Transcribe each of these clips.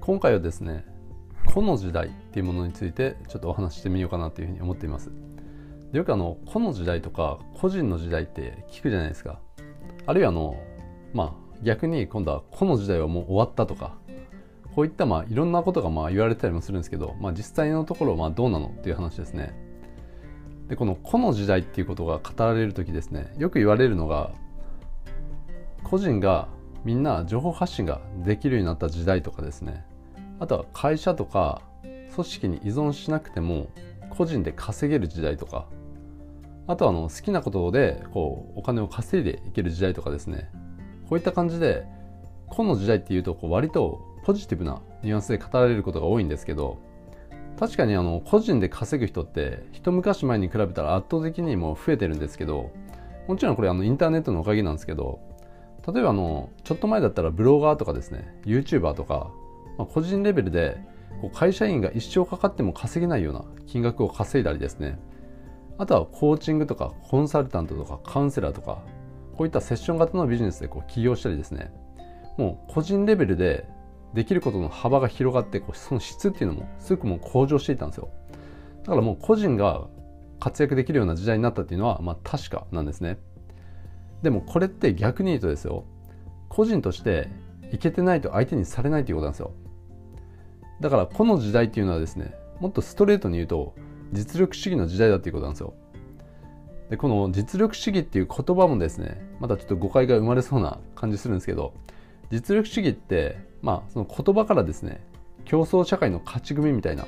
今回はですね個の時代っていうものについてちょっとお話ししてみようかなというふうに思っています。でよくあの個の時代とか個人の時代って聞くじゃないですか。あるいはあのまあ逆に今度は個の時代はもう終わったとかこういったまあいろんなことがまあ言われたりもするんですけど、まあ、実際のところまあどうなのっていう話ですね。でこの個の時代っていうことが語られる時ですねよく言われるのが個人がみんな情報発信ができるようになった時代とかですね。あとは会社とか組織に依存しなくても個人で稼げる時代とかあとはあの好きなことでこうお金を稼いでいける時代とかですね。こういった感じで個の時代っていうとこう割とポジティブなニュアンスで語られることが多いんですけど確かにあの個人で稼ぐ人って一昔前に比べたら圧倒的にも増えてるんですけどもちろんこれあのインターネットのおかげなんですけど例えばあのちょっと前だったらブロガーとかですね YouTuber とか、まあ、個人レベルでこう会社員が一生かかっても稼げないような金額を稼いだりですね。あとはコーチングとかコンサルタントとかカウンセラーとかこういったセッション型のビジネスでこう起業したりですね。もう個人レベルでできることの幅が広がってこうその質っていうのもすごくもう向上していたんですよ。だからもう個人が活躍できるような時代になったっていうのはまあ確かなんですね。でもこれって逆に言うとですよ。個人としていけてないと相手にされないということなんですよ。だからこの時代っていうのはですねもっとストレートに言うと実力主義の時代だっていうことなんですよ。でこの実力主義っていう言葉もですねまたちょっと誤解が生まれそうな感じするんですけど実力主義ってまあその言葉からですね競争社会の勝ち組みたいな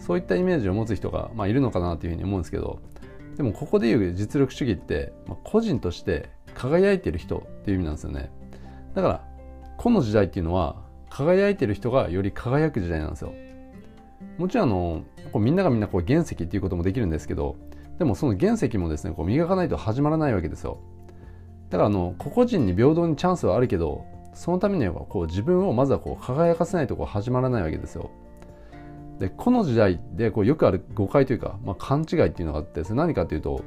そういったイメージを持つ人が、まあ、いるのかなというふうに思うんですけどでもここでいう実力主義って、まあ、個人として輝いてる人っていう意味なんですよね。だからこの時代っていうのは輝いてる人がより輝く時代なんですよ。もちろんあのこうみんながみんなこう原石っていうこともできるんですけどでもその原石もですねこう磨かないと始まらないわけですよ。だからあの個々人に平等にチャンスはあるけどそのためにはこう自分をまずはこう輝かせないとこう始まらないわけですよ。でこの時代でこうよくある誤解というか、まあ、勘違いっていうのがあってそれ何かというと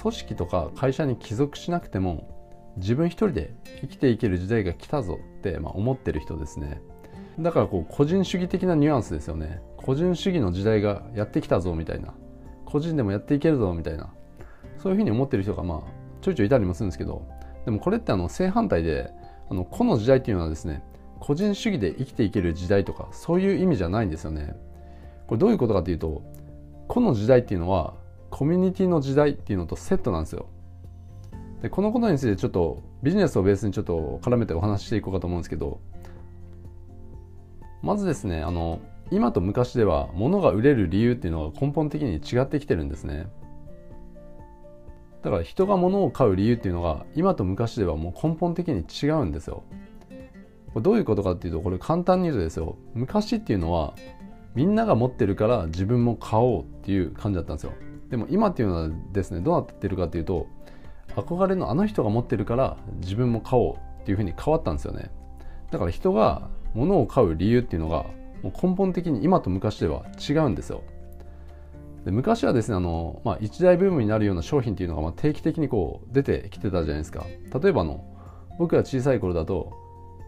組織とか会社に帰属しなくても自分一人で生きていける時代が来たぞってまあ思ってる人ですね。だからこう個人主義的なニュアンスですよね。個人主義の時代がやってきたぞみたいな。個人でもやっていけるぞみたいな。そういうふうに思ってる人がまあちょいちょいいたりもするんですけど。でもこれってあの正反対であの個の時代っていうのはですね個人主義で生きていける時代とかそういう意味じゃないんですよね。これどういうことかというと個の時代っていうのはコミュニティの時代っていうのとセットなんですよ。でこのことについてちょっとビジネスをベースにちょっと絡めてお話ししていこうかと思うんですけどまずですねあの今と昔では物が売れる理由っていうのが根本的に違ってきてるんですね。だから人が物を買う理由っていうのが今と昔ではもう根本的に違うんですよ。どういうことかっていうとこれ簡単に言うとですよ。昔っていうのはみんなが持ってるから自分も買おうっていう感じだったんですよ。でも今っていうのはですねどうなってるかっていうと憧れのあの人が持ってるから自分も買おうっていうふうに変わったんですよね。だから人が物を買う理由っていうのがもう根本的に今と昔では違うんですよ。で昔はですねあの、まあ、一大ブームになるような商品っていうのがまあ定期的にこう出てきてたじゃないですか。例えばあの僕が小さい頃だと、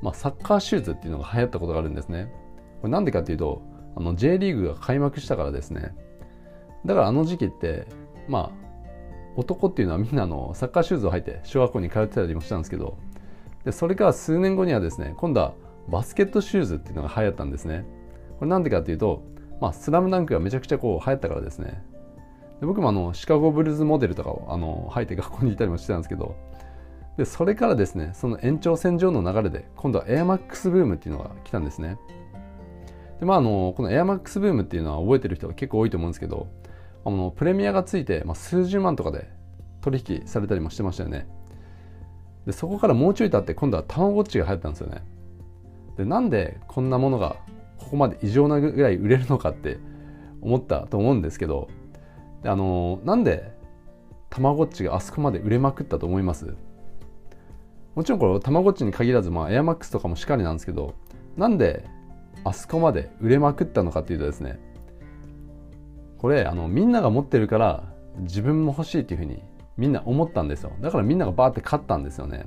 まあ、サッカーシューズっていうのが流行ったことがあるんですね。これなんでかっていうとあの J リーグが開幕したからですね。だからあの時期ってまあ男っていうのはみんなのサッカーシューズを履いて小学校に通ってたりもしたんですけどでそれから数年後にはですね今度はバスケットシューズっていうのが流行ったんですね。これなんでかっていうと、まあ、スラムダンクがめちゃくちゃこう流行ったからですね。で僕もあのシカゴブルーズモデルとかをあの履いて学校にいたりもしてたんですけどでそれからですねその延長線上の流れで今度はエアマックスブームっていうのが来たんですね。でまああのこのエアマックスブームっていうのは覚えてる人が結構多いと思うんですけどあのプレミアがついて、まあ、数十万とかで取引されたりもしてましたよね。でそこからもうちょい経って今度はたまごっちが流行ったんですよね。でなんでこんなものがここまで異常なぐらい売れるのかって思ったと思うんですけどあのなんでたまごっちがあそこまで売れまくったと思います？もちろんこれたまごっちに限らず、まあ、エアマックスとかもしかりなんですけどなんであそこまで売れまくったのかっていうとですねこれあのみんなが持ってるから自分も欲しいっていうふうにみんな思ったんですよ。だからみんながバーって買ったんですよね。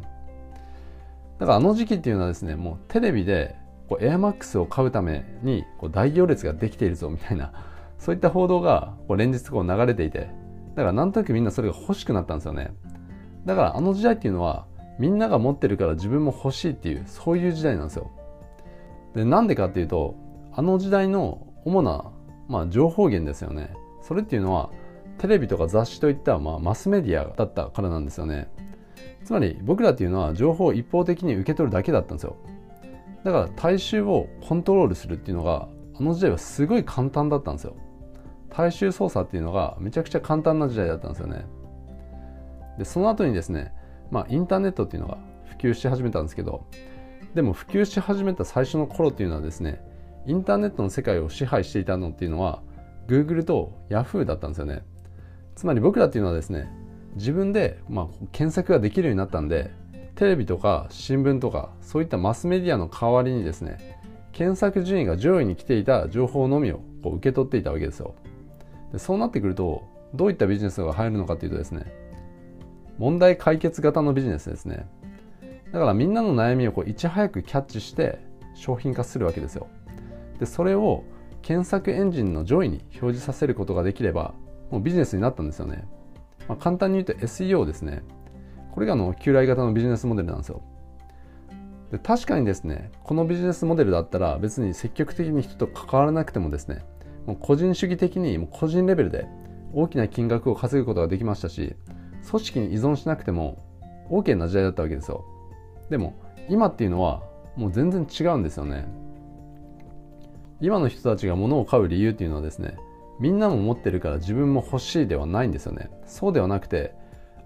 だからあの時期っていうのはですねもうテレビでこうエアマックスを買うためにこう大行列ができているぞみたいなそういった報道がこう連日こう流れていてだからなんとなくみんなそれが欲しくなったんですよね。だからあの時代っていうのはみんなが持ってるから自分も欲しいっていうそういう時代なんですよ。でなんでかっていうとあの時代の主な、まあ、情報源ですよね。それっていうのはテレビとか雑誌といった、まあ、マスメディアだったからなんですよね。つまり僕らっていうのは情報を一方的に受け取るだけだったんですよ。だから大衆をコントロールするっていうのがあの時代はすごい簡単だったんですよ。大衆操作っていうのがめちゃくちゃ簡単な時代だったんですよね。でその後にですねまあインターネットっていうのが普及し始めたんですけどでも普及し始めた最初の頃っていうのはですねインターネットの世界を支配していたのっていうのは Google と Yahoo だったんですよね。つまり僕らっていうのはですね自分で、まあ、検索ができるようになったんでテレビとか新聞とかそういったマスメディアの代わりにですね検索順位が上位に来ていた情報のみをこう受け取っていたわけですよ。でそうなってくるとどういったビジネスが入るのかというとですね問題解決型のビジネスですね。だからみんなの悩みをこういち早くキャッチして商品化するわけですよ。でそれを検索エンジンの上位に表示させることができればもうビジネスになったんですよね、まあ、簡単に言うと SEO ですね。これがあの旧来型のビジネスモデルなんですよ。で確かにですねこのビジネスモデルだったら別に積極的に人と関わらなくてもですねもう個人主義的にもう個人レベルで大きな金額を稼ぐことができましたし組織に依存しなくても OK な時代だったわけですよ。でも今っていうのはもう全然違うんですよね。今の人たちが物を買う理由っていうのはですねみんなも持ってるから自分も欲しいではないんですよね。そうではなくて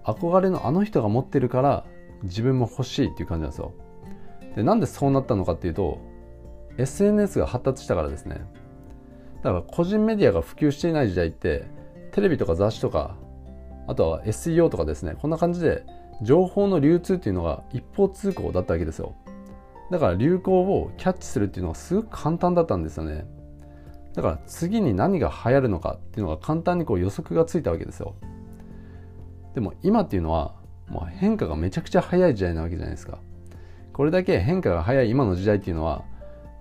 憧れのあの人が持ってるから自分も欲しいっていう感じなんですよ。でなんでそうなったのかっていうと SNS が発達したからですね。だから個人メディアが普及していない時代ってテレビとか雑誌とかあとは SEO とかですね。こんな感じで情報の流通っていうのが一方通行だったわけですよ。だから流行をキャッチするっていうのがすごく簡単だったんですよね。だから次に何が流行るのかっていうのが簡単にこう予測がついたわけですよ。でも今っていうのはもう変化がめちゃくちゃ早い時代なわけじゃないですか。これだけ変化が早い今の時代っていうのは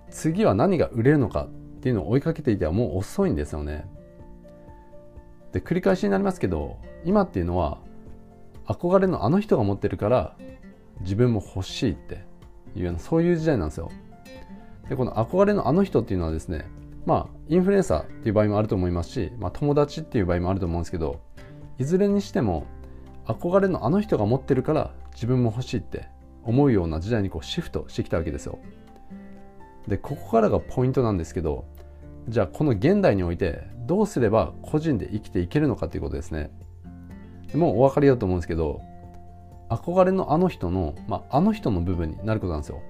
次は何が売れるのかっていうのを追いかけていてはもう遅いんですよね。で繰り返しになりますけど今っていうのは憧れのあの人が持ってるから自分も欲しいっていうようなそういう時代なんですよ。でこの憧れのあの人っていうのはですねまあインフルエンサーっていう場合もあると思いますし、まあ、友達っていう場合もあると思うんですけどいずれにしても憧れのあの人が持ってるから自分も欲しいって思うような時代にこうシフトしてきたわけですよ。でここからがポイントなんですけどじゃあこの現代においてどうすれば個人で生きていけるのかということですね。もうお分かりだと思うんですけど憧れのあの人の、まあ、あの人の部分になることなんですよ。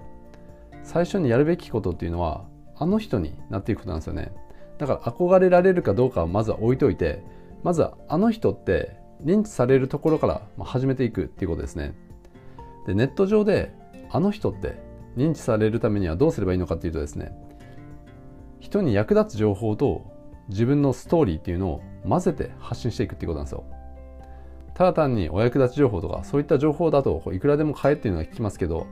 最初にやるべきことっていうのはあの人になっていくことなんですよね。だから憧れられるかどうかはまずは置いといてまずはあの人って認知されるところから始めていくっていうことですね。でネット上であの人って認知されるためにはどうすればいいのかっていうとですね人に役立つ情報と自分のストーリーっていうのを混ぜて発信していくっていうことなんですよ。ただ単にお役立ち情報とかそういった情報だといくらでも買えっていうのは聞きますけど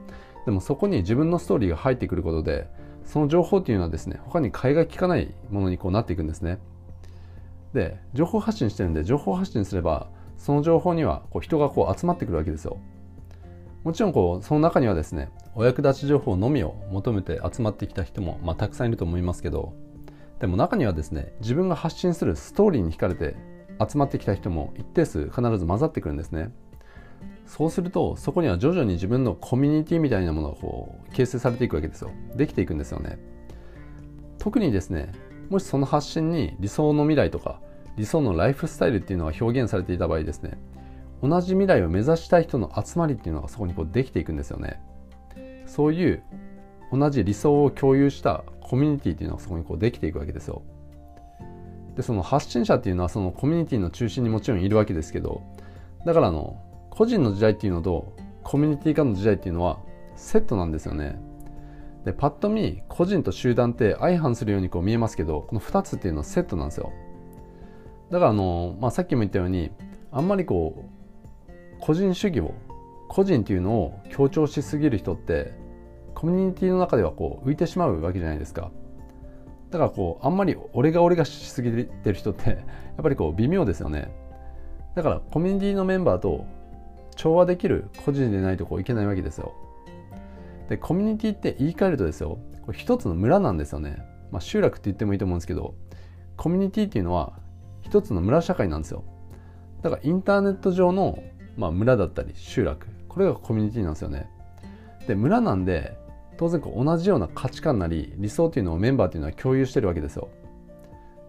でもそこに自分のストーリーが入ってくることでその情報っていうのはですね他に買いが利かないものにこうなっていくんですね。で情報発信してるんで情報発信すればその情報にはこう人がこう集まってくるわけですよ。もちろんこうその中にはですねお役立ち情報のみを求めて集まってきた人も、まあ、たくさんいると思いますけどでも中にはですね自分が発信するストーリーに惹かれて集まってきた人も一定数必ず混ざってくるんですね。そうするとそこには徐々に自分のコミュニティみたいなものがこう形成されていくわけですよ。できていくんですよね。特にですねもしその発信に理想の未来とか理想のライフスタイルっていうのが表現されていた場合ですね同じ未来を目指したい人の集まりっていうのがそこにこうできていくんですよね。そういう同じ理想を共有したコミュニティっていうのがそこにこうできていくわけですよ。でその発信者っていうのはそのコミュニティの中心にもちろんいるわけですけどだからあの個人の時代っていうのとコミュニティ化の時代っていうのはセットなんですよね。でパッと見個人と集団って相反するようにこう見えますけどこの2つっていうのはセットなんですよ。だからあの、まあ、さっきも言ったようにあんまりこう個人主義を個人っていうのを強調しすぎる人ってコミュニティの中ではこう浮いてしまうわけじゃないですか。だからこうあんまり俺が俺がしすぎてる人ってやっぱりこう微妙ですよね。だからコミュニティのメンバーと調和できる個人でないとこういけないわけですよ。でコミュニティって言い換えるとですよこれ一つの村なんですよね、まあ、集落って言ってもいいと思うんですけどコミュニティっていうのは一つの村社会なんですよ。だからインターネット上の、まあ、村だったり集落これがコミュニティなんですよね。で村なんで当然こう同じような価値観なり理想っていうのをメンバーっていうのは共有してるわけですよ。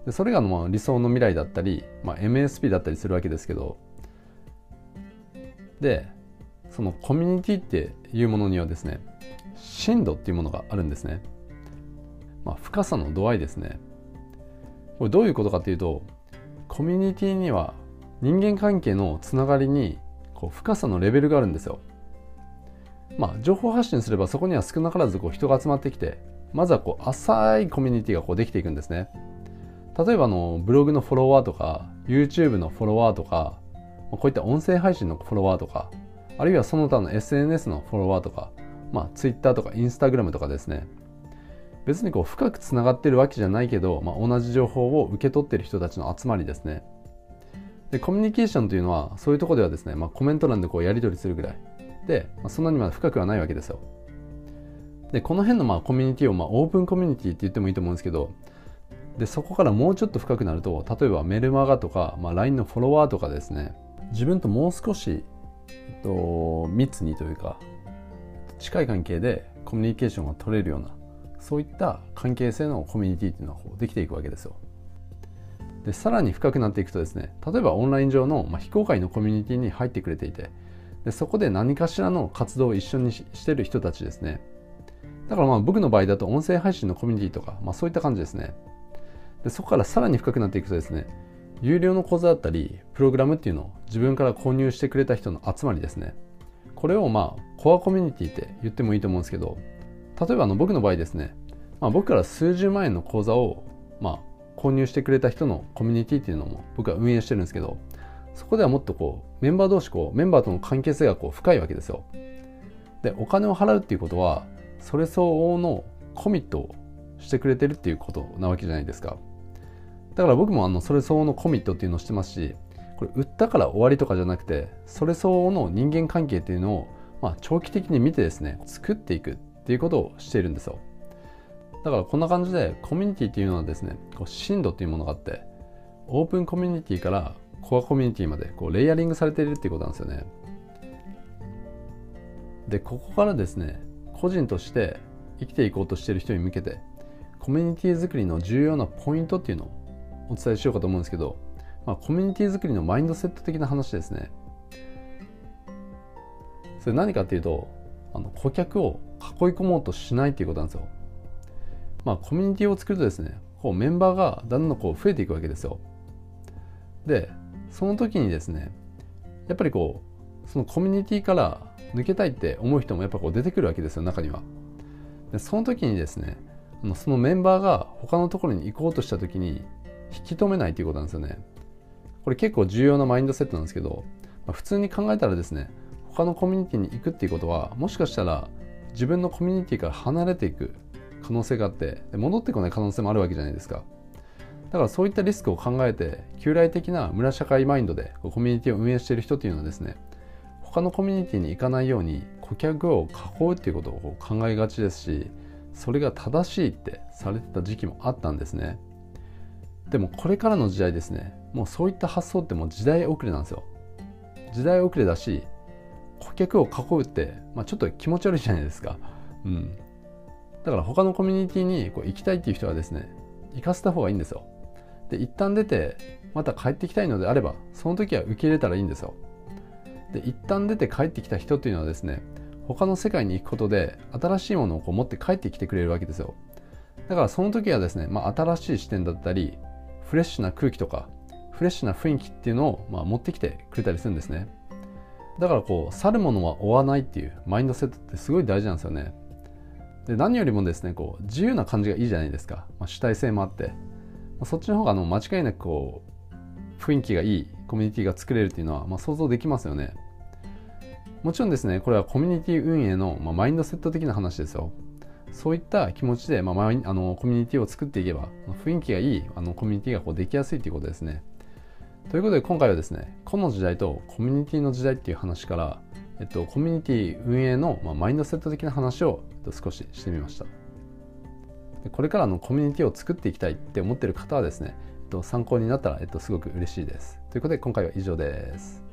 でそれがまあ理想の未来だったり、まあ、MSP だったりするわけですけどでそのコミュニティっていうものにはですね深度っていうものがあるんですね、まあ、深さの度合いですね。これどういうことかっていうとコミュニティには人間関係のつながりにこう深さのレベルがあるんですよ。まあ情報発信すればそこには少なからずこう人が集まってきてまずはこう浅いコミュニティがこうできていくんですね。例えばのブログのフォロワーとか YouTube のフォロワーとかこういった音声配信のフォロワーとかあるいはその他の SNS のフォロワーとか、まあ、Twitter とか Instagram とかですね。別にこう深くつながってるわけじゃないけど、まあ、同じ情報を受け取ってる人たちの集まりですね。でコミュニケーションというのはそういうところではですね、まあ、コメント欄でこうやり取りするぐらい。で、まあ、そんなにまだ深くはないわけですよ。でこの辺のまあコミュニティをまあオープンコミュニティって言ってもいいと思うんですけどでそこからもうちょっと深くなると例えばメルマガとか、まあ、LINE のフォロワーとかですね。自分ともう少し、えっと、密にというか近い関係でコミュニケーションが取れるようなそういった関係性のコミュニティっていうのはうできていくわけですよ。でさらに深くなっていくとですね例えばオンライン上の、まあ、非公開のコミュニティに入ってくれていてでそこで何かしらの活動を一緒にしてる人たちですねだからまあ僕の場合だと音声配信のコミュニティとか、まあ、そういった感じですねでそこからさらに深くなっていくとですね有料の講座だったりプログラムっていうのを自分から購入してくれた人の集まりですね。これをまあコアコミュニティって言ってもいいと思うんですけど例えばあの僕の場合ですね、まあ、僕から数十万円の講座をまあ購入してくれた人のコミュニティっていうのも僕は運営してるんですけどそこではもっとこうメンバー同士こうメンバーとの関係性がこう深いわけですよ。でお金を払うっていうことはそれ相応のコミットをしてくれてるっていうことなわけじゃないですか。だから僕もあのそれ相応のコミットっていうのをしてますしこれ売ったから終わりとかじゃなくてそれ相応の人間関係っていうのを、まあ、長期的に見てですね作っていくっていうことをしているんですよ。だからこんな感じでコミュニティっていうのはですねこう深度っていうものがあってオープンコミュニティからコアコミュニティまでこうレイヤリングされているっていうことなんですよね。でここからですね個人として生きていこうとしている人に向けてコミュニティ作りの重要なポイントっていうのをお伝えしようかと思うんですけど、まあ、コミュニティ作りのマインドセット的な話ですね。それ何かっていうとあの顧客を囲い込もうとしないっていうことなんですよ。まあコミュニティを作るとですねこうメンバーがだんだんこう増えていくわけですよ。でその時にですねやっぱりこうそのコミュニティから抜けたいって思う人もやっぱこう出てくるわけですよ中には。でその時にですねそのメンバーが他のところに行こうとした時に引き止めないということなんですよね。これ結構重要なマインドセットなんですけど、まあ、普通に考えたらですね他のコミュニティに行くっていうことはもしかしたら自分のコミュニティから離れていく可能性があって戻ってこない可能性もあるわけじゃないですかだからそういったリスクを考えて旧来的な村社会マインドでコミュニティを運営している人っていうのはですね他のコミュニティに行かないように顧客を囲うっていうことを考えがちですしそれが正しいってされてた時期もあったんですねでもこれからの時代ですね。もうそういった発想ってもう時代遅れなんですよ。時代遅れだし顧客を囲うって、まあ、ちょっと気持ち悪いじゃないですか。うん。だから他のコミュニティにこう行きたいっていう人はですね行かせた方がいいんですよ。で一旦出てまた帰ってきたいのであればその時は受け入れたらいいんですよ。で一旦出て帰ってきた人というのはですね他の世界に行くことで新しいものをこう持って帰ってきてくれるわけですよ。だからその時はですね、まあ、新しい視点だったりフレッシュな空気とかフレッシュな雰囲気っていうのを、まあ、持ってきてくれたりするんですね。だからこう去るものは追わないっていうマインドセットってすごい大事なんですよね。で何よりもですねこう自由な感じがいいじゃないですか、まあ、主体性もあって、まあ、そっちの方があの間違いなくこう雰囲気がいいコミュニティが作れるっていうのは、まあ、想像できますよね。もちろんですねこれはコミュニティ運営の、ま、マインドセット的な話ですよ。そういった気持ちで、まあ、あのコミュニティを作っていけば雰囲気がいいあのコミュニティがこうできやすいということですね。ということで今回はですね個の時代とコミュニティの時代っていう話から、えっと、コミュニティ運営の、まあ、マインドセット的な話を、えっと、少ししてみました。これからのコミュニティを作っていきたいって思ってる方はですね、えっと、参考になったら、えっと、すごく嬉しいです。ということで今回は以上です。